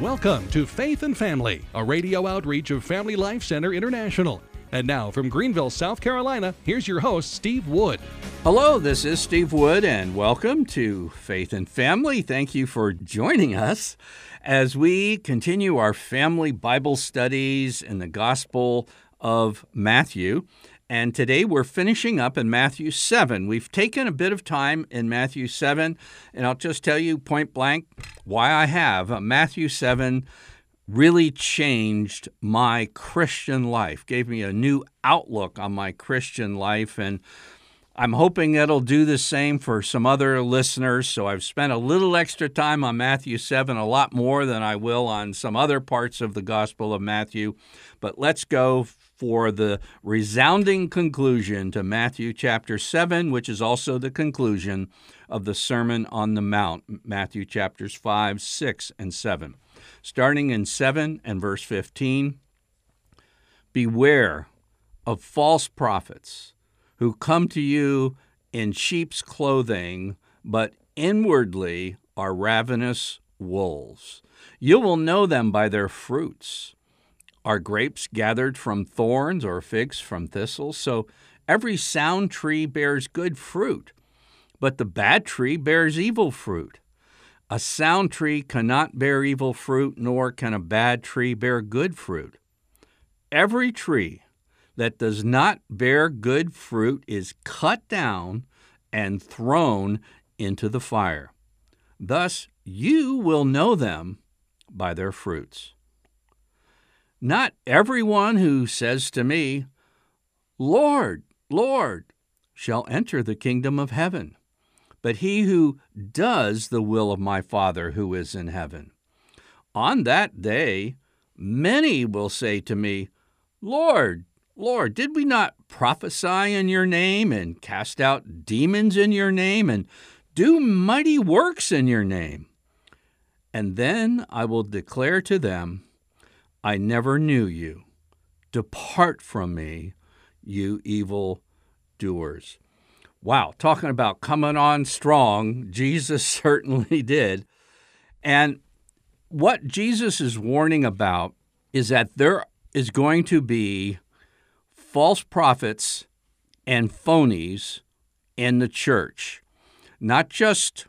Welcome to Faith and Family, a radio outreach of Family Life Center International. And now from Greenville, South Carolina, here's your host, Steve Wood. Hello, this is Steve Wood, and welcome to Faith and Family. Thank you for joining us as we continue our family Bible studies in the Gospel of Matthew. And today we're finishing up in Matthew 7. We've taken a bit of time in Matthew 7, and I'll just tell you point blank why I have. Uh, Matthew 7 really changed my Christian life, gave me a new outlook on my Christian life, and I'm hoping it'll do the same for some other listeners. So I've spent a little extra time on Matthew 7, a lot more than I will on some other parts of the Gospel of Matthew. But let's go for the resounding conclusion to Matthew chapter 7, which is also the conclusion of the Sermon on the Mount, Matthew chapters 5, 6, and 7. Starting in 7 and verse 15 Beware of false prophets who come to you in sheep's clothing, but inwardly are ravenous wolves. You will know them by their fruits. Are grapes gathered from thorns or figs from thistles? So every sound tree bears good fruit, but the bad tree bears evil fruit. A sound tree cannot bear evil fruit, nor can a bad tree bear good fruit. Every tree that does not bear good fruit is cut down and thrown into the fire. Thus you will know them by their fruits. Not everyone who says to me, Lord, Lord, shall enter the kingdom of heaven, but he who does the will of my Father who is in heaven. On that day, many will say to me, Lord, Lord, did we not prophesy in your name and cast out demons in your name and do mighty works in your name? And then I will declare to them, I never knew you. Depart from me, you evil doers. Wow, talking about coming on strong, Jesus certainly did. And what Jesus is warning about is that there is going to be false prophets and phonies in the church. Not just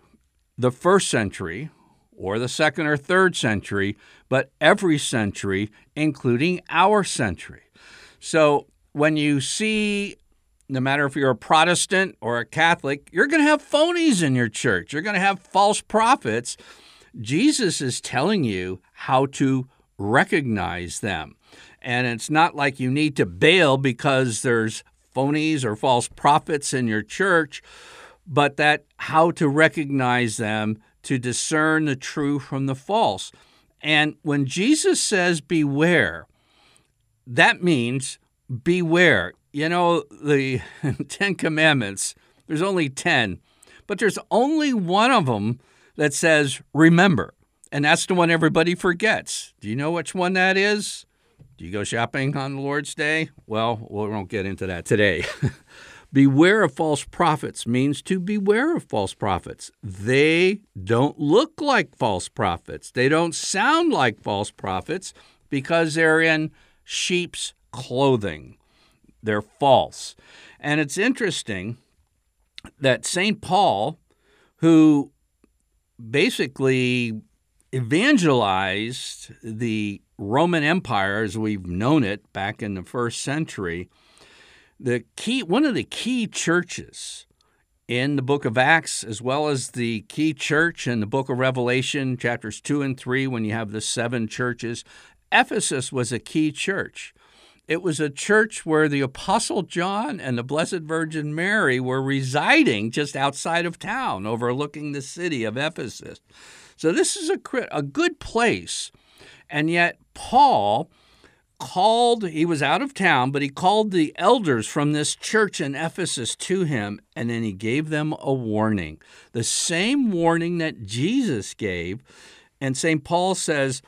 the first century or the second or third century, but every century, including our century. So when you see, no matter if you're a Protestant or a Catholic, you're going to have phonies in your church, you're going to have false prophets. Jesus is telling you how to recognize them. And it's not like you need to bail because there's phonies or false prophets in your church, but that how to recognize them to discern the true from the false. And when Jesus says beware, that means beware. You know, the Ten Commandments, there's only 10, but there's only one of them that says remember. And that's the one everybody forgets. Do you know which one that is? Do you go shopping on the Lord's Day? Well, we won't get into that today. Beware of false prophets means to beware of false prophets. They don't look like false prophets. They don't sound like false prophets because they're in sheep's clothing. They're false. And it's interesting that St. Paul, who basically evangelized the Roman Empire as we've known it back in the first century, the key one of the key churches in the book of Acts, as well as the key church in the book of Revelation, chapters 2 and 3, when you have the seven churches, Ephesus was a key church. It was a church where the Apostle John and the Blessed Virgin Mary were residing just outside of town, overlooking the city of Ephesus. So, this is a, a good place. And yet, Paul called, he was out of town, but he called the elders from this church in Ephesus to him, and then he gave them a warning. The same warning that Jesus gave. And St. Paul says,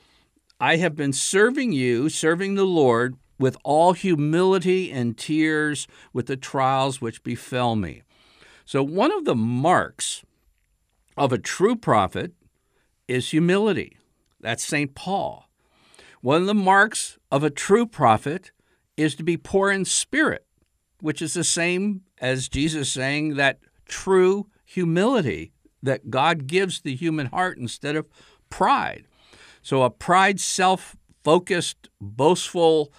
I have been serving you, serving the Lord, with all humility and tears with the trials which befell me. So, one of the marks of a true prophet is humility. That's St. Paul. One of the marks of a true prophet is to be poor in spirit, which is the same as Jesus saying that true humility that God gives the human heart instead of pride. So a pride, self focused, boastful,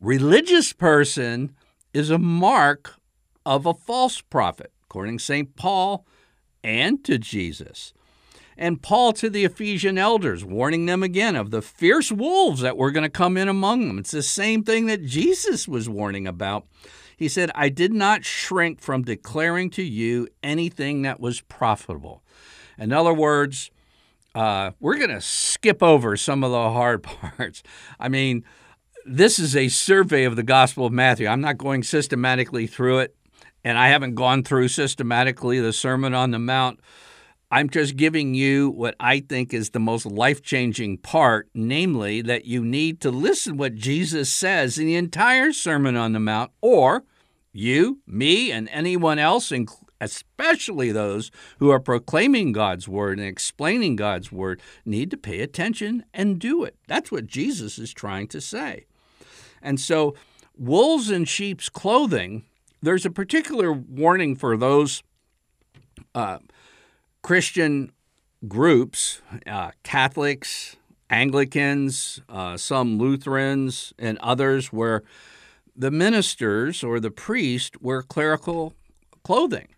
religious person is a mark of a false prophet, according to St. Paul and to Jesus. And Paul to the Ephesian elders, warning them again of the fierce wolves that were going to come in among them. It's the same thing that Jesus was warning about. He said, I did not shrink from declaring to you anything that was profitable. In other words, uh, we're going to skip over some of the hard parts. I mean, this is a survey of the Gospel of Matthew. I'm not going systematically through it, and I haven't gone through systematically the Sermon on the Mount. I'm just giving you what I think is the most life changing part, namely that you need to listen what Jesus says in the entire Sermon on the Mount, or you, me, and anyone else, especially those who are proclaiming God's word and explaining God's word, need to pay attention and do it. That's what Jesus is trying to say. And so, wolves in sheep's clothing, there's a particular warning for those uh, Christian groups, uh, Catholics, Anglicans, uh, some Lutherans, and others, where the ministers or the priest wear clerical clothing.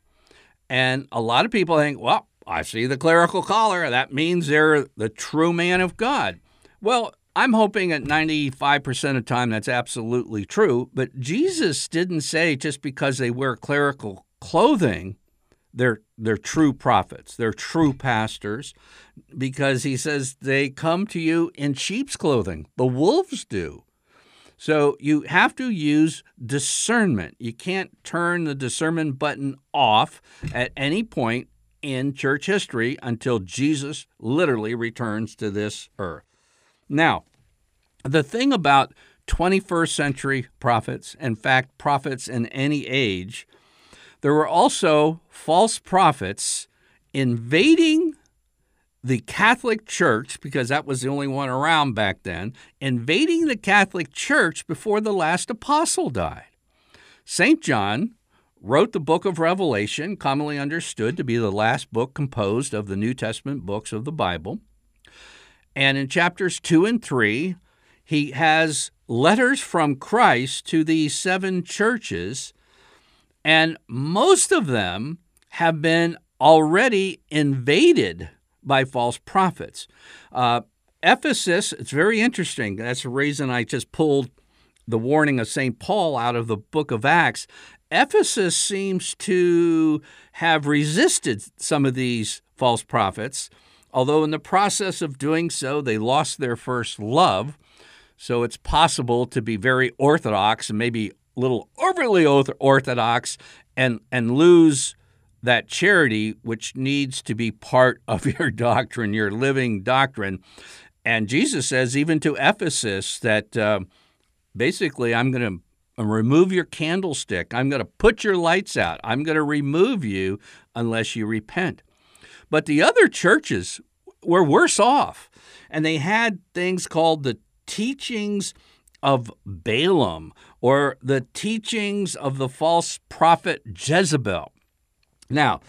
And a lot of people think, well, I see the clerical collar. That means they're the true man of God. Well, I'm hoping at 95% of time that's absolutely true, but Jesus didn't say just because they wear clerical clothing, they're they're true prophets, they're true pastors, because he says they come to you in sheep's clothing. The wolves do. So you have to use discernment. You can't turn the discernment button off at any point in church history until Jesus literally returns to this earth. Now, the thing about 21st century prophets, in fact, prophets in any age, there were also false prophets invading the Catholic Church, because that was the only one around back then, invading the Catholic Church before the last apostle died. St. John wrote the book of Revelation, commonly understood to be the last book composed of the New Testament books of the Bible. And in chapters 2 and 3, he has letters from Christ to these seven churches, and most of them have been already invaded by false prophets. Uh, Ephesus, it's very interesting. That's the reason I just pulled the warning of St. Paul out of the book of Acts. Ephesus seems to have resisted some of these false prophets although in the process of doing so, they lost their first love. So it's possible to be very orthodox and maybe little overly orthodox and, and lose that charity, which needs to be part of your doctrine, your living doctrine. And Jesus says, even to Ephesus, that uh, basically, I'm going to remove your candlestick. I'm going to put your lights out. I'm going to remove you unless you repent. But the other churches were worse off. And they had things called the teachings of Balaam or the teachings of the false prophet Jezebel. Now,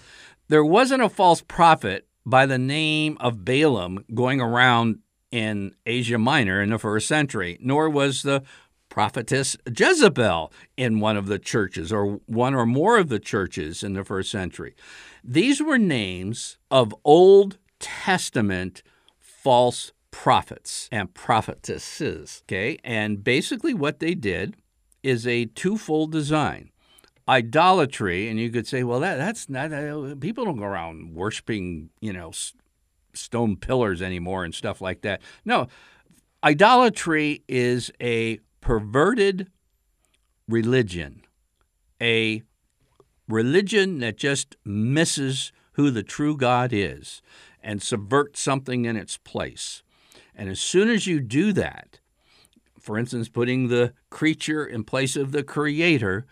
there wasn't a false prophet by the name of Balaam going around in Asia Minor in the first century, nor was the prophetess Jezebel in one of the churches or one or more of the churches in the first century. These were names of Old Testament false prophets and prophetesses. Okay. And basically, what they did is a twofold design idolatry. And you could say, well, that, that's not, uh, people don't go around worshiping, you know, s- stone pillars anymore and stuff like that. No, idolatry is a perverted religion, a religion that just misses who the true God is and subverts something in its place. And as soon as you do that, for instance, putting the creature in place of the creator,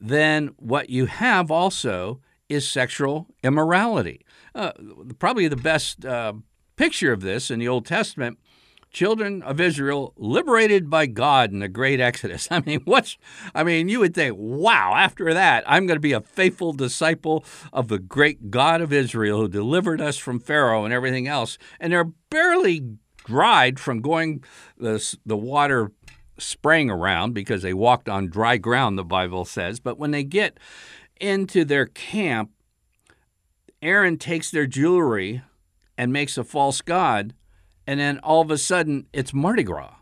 then what you have also is sexual immorality. Uh, probably the best uh, picture of this in the Old Testament children of Israel liberated by God in the great Exodus. I mean, what's, I mean, you would think, wow, after that, I'm going to be a faithful disciple of the great God of Israel who delivered us from Pharaoh and everything else. And they're barely dried from going the, the water spraying around because they walked on dry ground, the Bible says. But when they get into their camp, Aaron takes their jewelry and makes a false god and then all of a sudden it's Mardi Gras.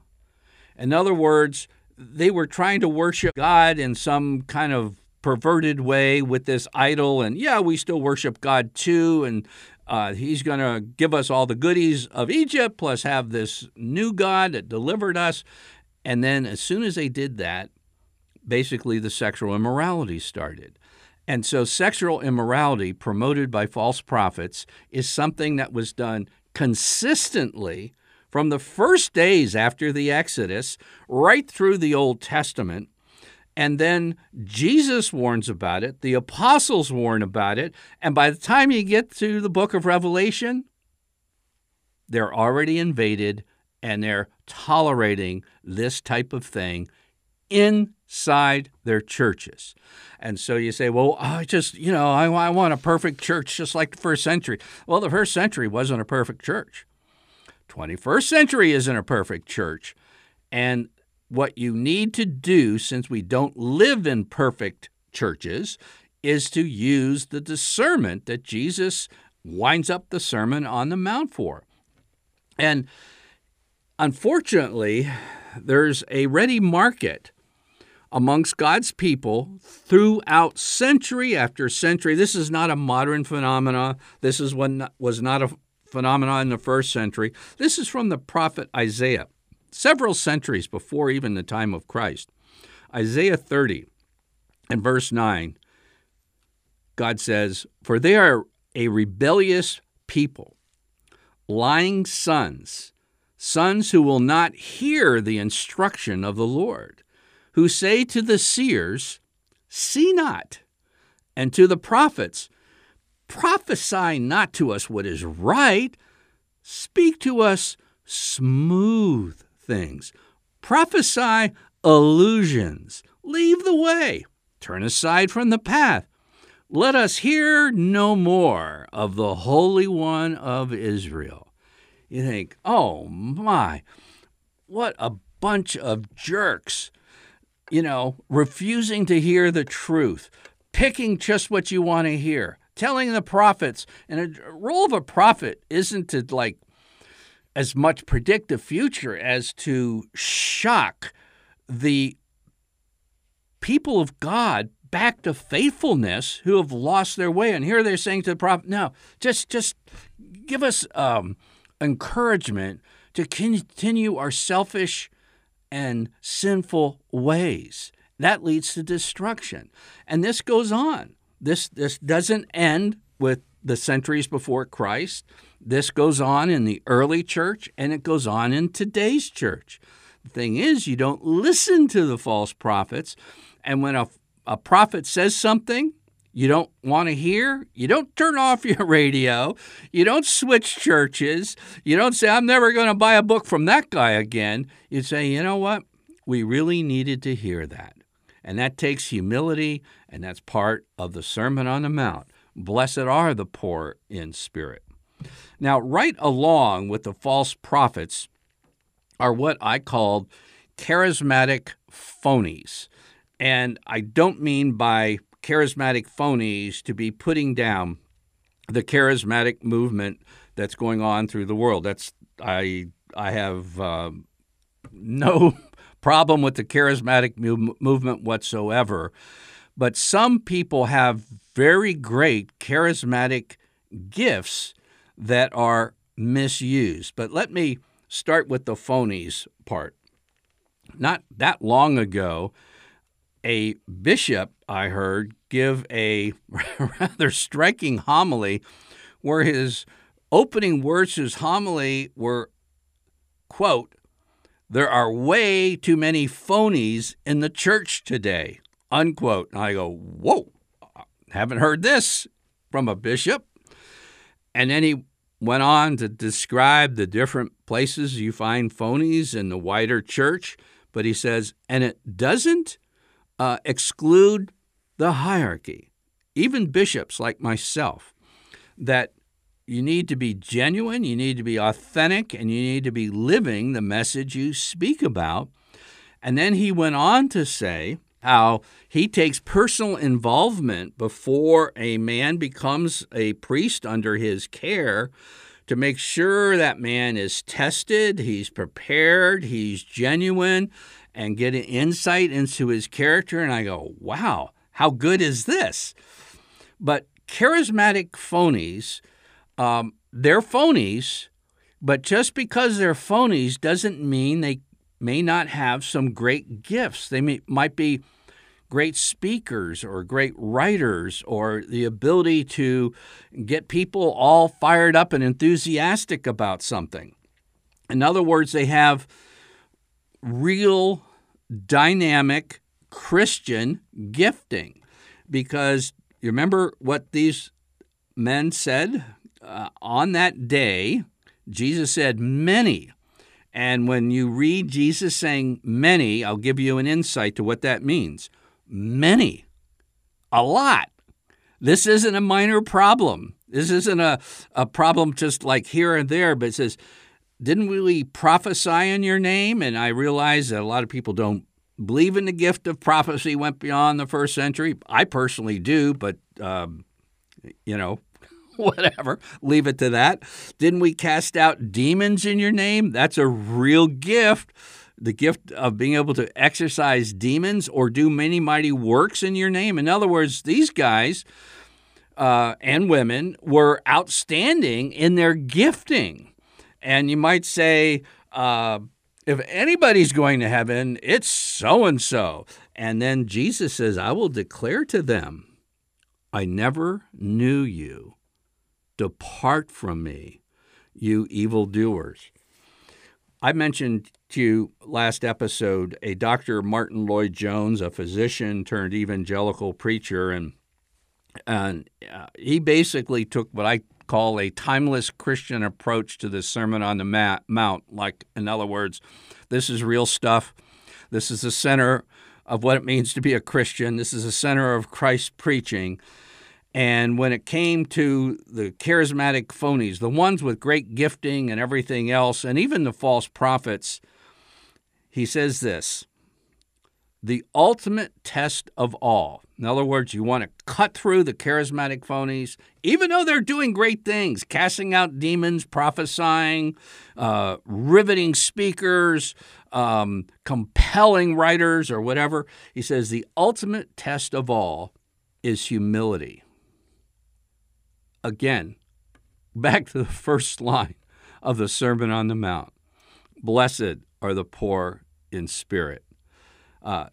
In other words, they were trying to worship God in some kind of perverted way with this idol, and yeah, we still worship God too, and uh, He's going to give us all the goodies of Egypt, plus have this new God that delivered us. And then, as soon as they did that, basically the sexual immorality started. And so, sexual immorality promoted by false prophets is something that was done consistently from the first days after the Exodus right through the Old Testament. And then Jesus warns about it, the apostles warn about it, and by the time you get to the book of Revelation, they're already invaded and they're tolerating this type of thing inside their churches. And so you say, well, I just, you know, I, I want a perfect church just like the first century. Well, the first century wasn't a perfect church. 21st century isn't a perfect church. And what you need to do, since we don't live in perfect churches, is to use the discernment that Jesus winds up the Sermon on the Mount for. And unfortunately, there's a ready market amongst God's people throughout century after century. This is not a modern phenomenon. This is what was not a phenomenon in the first century. This is from the prophet Isaiah, several centuries before even the time of Christ. Isaiah 30 and verse 9, God says, For they are a rebellious people, lying sons, sons who will not hear the instruction of the Lord who say to the seers, See not, and to the prophets, Prophesy not to us what is right, speak to us smooth things. Prophesy illusions. Leave the way. Turn aside from the path. Let us hear no more of the Holy One of Israel. You think, oh my, what a bunch of jerks you know, refusing to hear the truth, picking just what you want to hear, telling the prophets. And a role of a prophet isn't to like as much predict the future as to shock the people of God back to faithfulness who have lost their way. And here they're saying to the prophet, no, just just give us um, encouragement to continue our selfish and sinful ways. That leads to destruction. And this goes on. This, this doesn't end with the centuries before Christ. This goes on in the early church and it goes on in today's church. The thing is, you don't listen to the false prophets. And when a, a prophet says something, you don't want to hear, you don't turn off your radio, you don't switch churches, you don't say, I'm never going to buy a book from that guy again. You say, you know what? We really needed to hear that. And that takes humility, and that's part of the Sermon on the Mount. Blessed are the poor in spirit. Now, right along with the false prophets are what I called charismatic phonies. And I don't mean by charismatic phonies to be putting down the charismatic movement that's going on through the world. That's I I have uh, no problem with the charismatic mu- movement whatsoever, but some people have very great charismatic gifts that are misused. But let me start with the phonies part. Not that long ago, a bishop, I heard, give a rather striking homily where his opening words to his homily were, quote, there are way too many phonies in the church today, unquote. And I go, whoa, haven't heard this from a bishop. And then he went on to describe the different places you find phonies in the wider church, but he says, and it doesn't uh, exclude the hierarchy, even bishops like myself, that you need to be genuine, you need to be authentic, and you need to be living the message you speak about. And then he went on to say how he takes personal involvement before a man becomes a priest under his care to make sure that man is tested, he's prepared, he's genuine, and get an insight into his character. And I go, wow, how good is this? But charismatic phonies, um, they're phonies, but just because they're phonies doesn't mean they may not have some great gifts. They may, might be great speakers or great writers or the ability to get people all fired up and enthusiastic about something. In other words, they have real dynamic Christian gifting because you remember what these men said uh, on that day? Jesus said, Many and when you read Jesus saying many, I'll give you an insight to what that means. Many, a lot. This isn't a minor problem. This isn't a, a problem just like here and there, but it says, Didn't we prophesy in your name? And I realize that a lot of people don't believe in the gift of prophecy went beyond the first century. I personally do, but, um, you know, whatever, leave it to that. Didn't we cast out demons in your name? That's a real gift. The gift of being able to exercise demons or do many mighty works in your name. In other words, these guys uh, and women were outstanding in their gifting. And you might say, uh, if anybody's going to heaven, it's so and so. And then Jesus says, I will declare to them, I never knew you. Depart from me, you evildoers. I mentioned to you last episode a Dr. Martyn Lloyd-Jones, a physician turned evangelical preacher, and and uh, he basically took what I call a timeless Christian approach to the Sermon on the Mount. Like, in other words, this is real stuff. This is the center of what it means to be a Christian. This is the center of Christ's preaching. And when it came to the charismatic phonies, the ones with great gifting and everything else, and even the false prophets, he says this the ultimate test of all. In other words, you want to cut through the charismatic phonies, even though they're doing great things, casting out demons, prophesying, uh, riveting speakers, um, compelling writers, or whatever. He says the ultimate test of all is humility again, back to the first line of the Sermon on the Mount Blessed are the poor in spirit. Uh,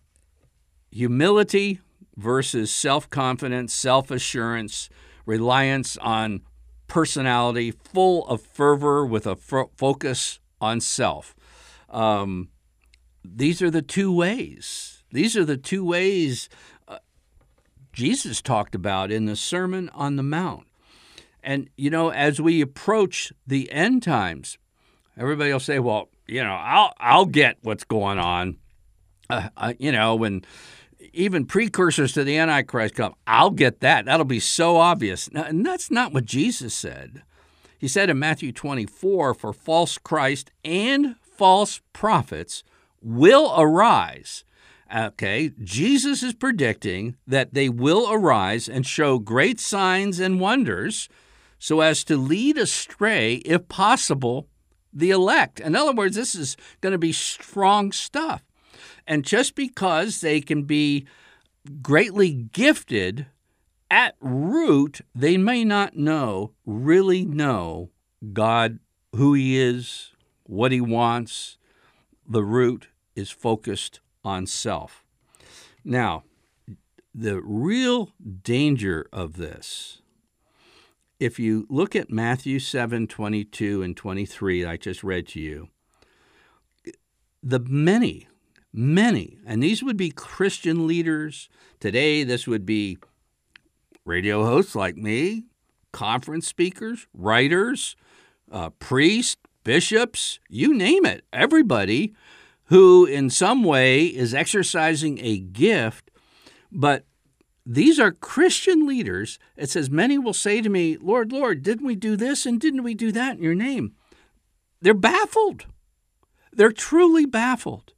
humility versus self confidence, self assurance, reliance on personality, full of fervor with a f- focus on self. Um, these are the two ways. These are the two ways uh, Jesus talked about in the Sermon on the Mount. And, you know, as we approach the end times, everybody will say, well, you know, I'll, I'll get what's going on. Uh, uh, you know, when even precursors to the Antichrist come, I'll get that. That'll be so obvious. Now, and that's not what Jesus said. He said in Matthew 24, for false Christ and false prophets will arise. Okay, Jesus is predicting that they will arise and show great signs and wonders so as to lead astray, if possible, the elect. In other words, this is going to be strong stuff. And just because they can be greatly gifted, at root, they may not know, really know God, who He is, what He wants. The root is focused on self. Now, the real danger of this if you look at Matthew 7 22 and 23, I just read to you, the many, many, and these would be Christian leaders. Today, this would be radio hosts like me, conference speakers, writers, uh, priests, bishops, you name it, everybody who in some way is exercising a gift, but these are Christian leaders. It says, Many will say to me, Lord, Lord, didn't we do this and didn't we do that in your name? They're baffled. They're truly baffled.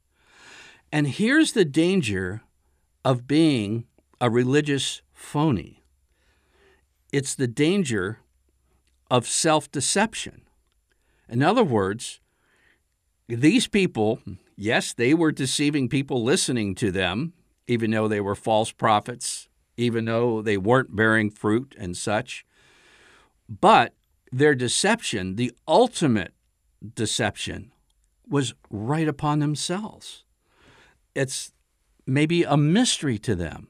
And here's the danger of being a religious phony it's the danger of self deception. In other words, these people, yes, they were deceiving people listening to them, even though they were false prophets, even though they weren't bearing fruit and such. But their deception, the ultimate deception, was right upon themselves. It's maybe a mystery to them.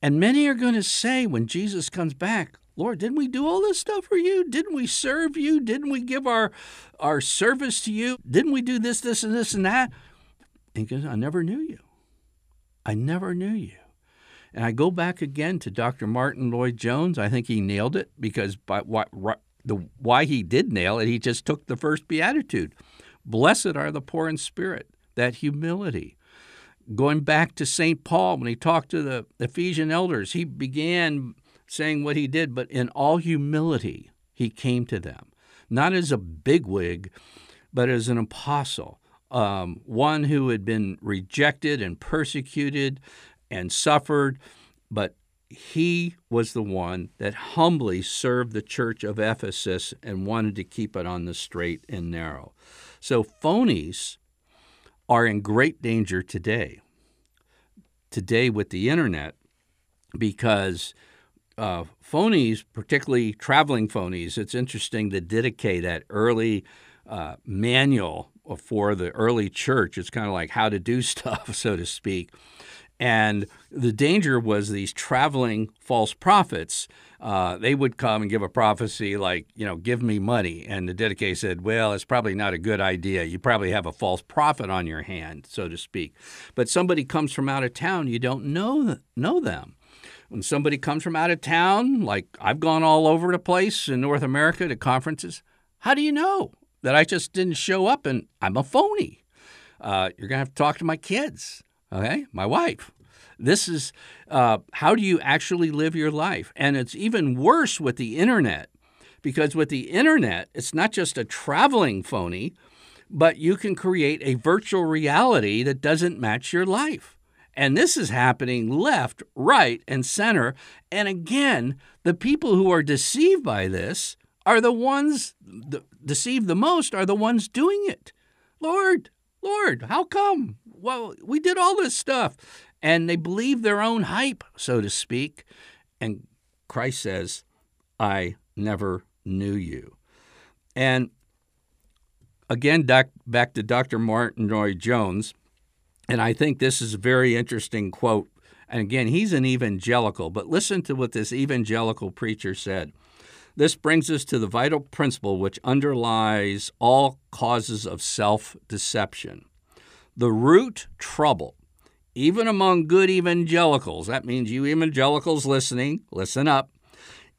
And many are going to say when Jesus comes back, Lord, didn't we do all this stuff for you? Didn't we serve you? Didn't we give our, our service to you? Didn't we do this, this, and this, and that? And he goes, I never knew you. I never knew you. And I go back again to Dr. Martyn Lloyd-Jones. I think he nailed it because by why, the why he did nail it, he just took the first beatitude. Blessed are the poor in spirit, that humility. Going back to St. Paul, when he talked to the Ephesian elders, he began saying what he did, but in all humility, he came to them, not as a bigwig, but as an apostle, um, one who had been rejected and persecuted and suffered, but he was the one that humbly served the church of Ephesus and wanted to keep it on the straight and narrow. So phonies are in great danger today. Today with the internet, because uh, phonies, particularly traveling phonies, it's interesting to Didache that early uh, manual for the early church. It's kind of like how to do stuff, so to speak. And the danger was these traveling false prophets. Uh, they would come and give a prophecy like, you know, give me money. And the didache said, well, it's probably not a good idea. You probably have a false prophet on your hand, so to speak. But somebody comes from out of town, you don't know, know them. When somebody comes from out of town, like I've gone all over the place in North America to conferences, how do you know that I just didn't show up and I'm a phony? Uh, you're going to have to talk to my kids okay, my wife. This is uh, how do you actually live your life? And it's even worse with the internet because with the internet, it's not just a traveling phony, but you can create a virtual reality that doesn't match your life. And this is happening left, right, and center. And again, the people who are deceived by this are the ones deceived the most are the ones doing it. Lord, Lord, how come? Well, we did all this stuff. And they believe their own hype, so to speak. And Christ says, I never knew you. And again, doc, back to Dr. Martyn Lloyd-Jones. And I think this is a very interesting quote. And again, he's an evangelical, but listen to what this evangelical preacher said. This brings us to the vital principle which underlies all causes of self deception. The root trouble, even among good evangelicals, that means you evangelicals listening, listen up.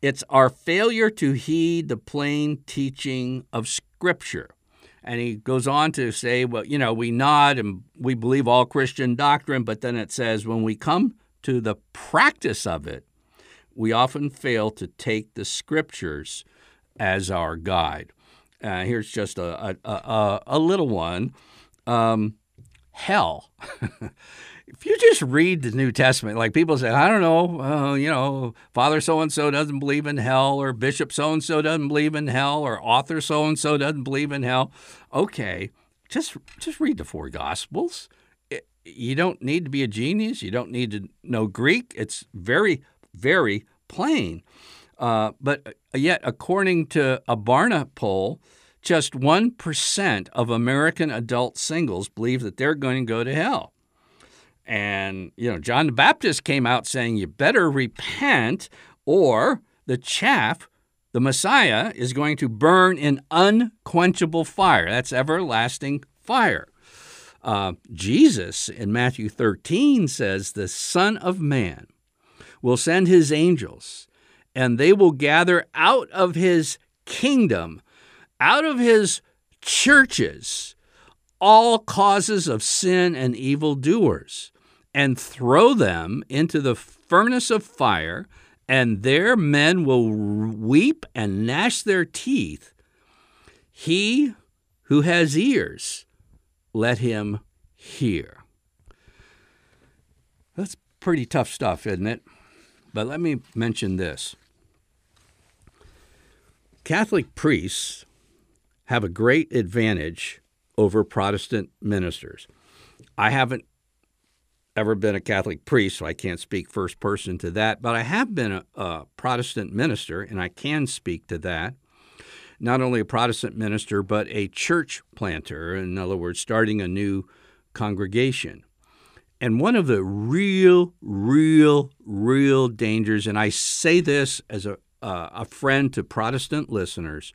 It's our failure to heed the plain teaching of Scripture. And he goes on to say, well, you know, we nod and we believe all Christian doctrine, but then it says when we come to the practice of it, we often fail to take the scriptures as our guide. Uh, here's just a, a, a, a little one um, hell. if you just read the New Testament, like people say, I don't know, uh, you know, Father so and so doesn't believe in hell, or Bishop so and so doesn't believe in hell, or author so and so doesn't believe in hell. Okay, just just read the four Gospels. It, you don't need to be a genius. You don't need to know Greek. It's very very plain. Uh, but uh, yet, according to a Barna poll, just 1% of American adult singles believe that they're going to go to hell. And, you know, John the Baptist came out saying, you better repent or the chaff, the Messiah, is going to burn in unquenchable fire. That's everlasting fire. Uh, Jesus in Matthew 13 says, the Son of Man will send his angels, and they will gather out of his kingdom, out of his churches all causes of sin and evildoers and throw them into the furnace of fire, and there men will weep and gnash their teeth. He who has ears, let him hear. That's pretty tough stuff, isn't it? But let me mention this Catholic priests have a great advantage over Protestant ministers. I haven't ever been a Catholic priest, so I can't speak first person to that, but I have been a, a, Protestant minister, and I can speak to that. Not only a Protestant minister, but a church planter, in other words, starting a new congregation. And one of the real, real, real dangers, and I say this as a, uh, a friend to Protestant listeners,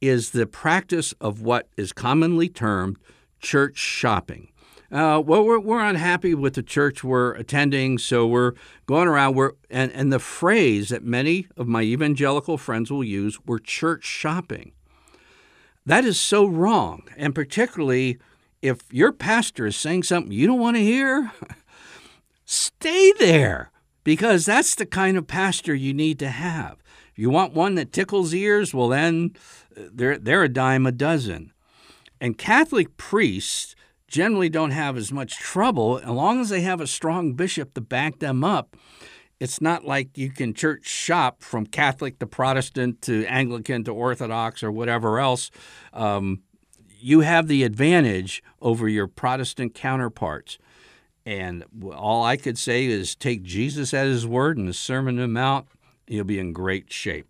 is the practice of what is commonly termed church shopping. Uh, well, we're, we're unhappy with the church we're attending, so we're going around. We're, and, and the phrase that many of my evangelical friends will use, we're church shopping. That is so wrong. And particularly if your pastor is saying something you don't want to hear, stay there because that's the kind of pastor you need to have. You want one that tickles ears, well, then uh, they're, they're a dime a dozen. And Catholic priests generally don't have as much trouble as long as they have a strong bishop to back them up. It's not like you can church shop from Catholic to Protestant to Anglican to Orthodox or whatever else. Um, you have the advantage over your Protestant counterparts. And all I could say is take Jesus at his word in the Sermon on the Mount, you'll be in great shape.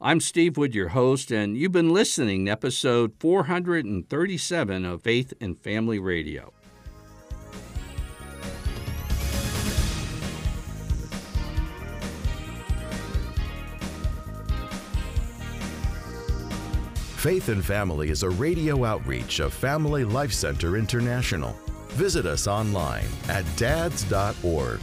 I'm Steve Wood, your host, and you've been listening to episode 437 of Faith and Family Radio. Faith and Family is a radio outreach of Family Life Center International. Visit us online at dads.org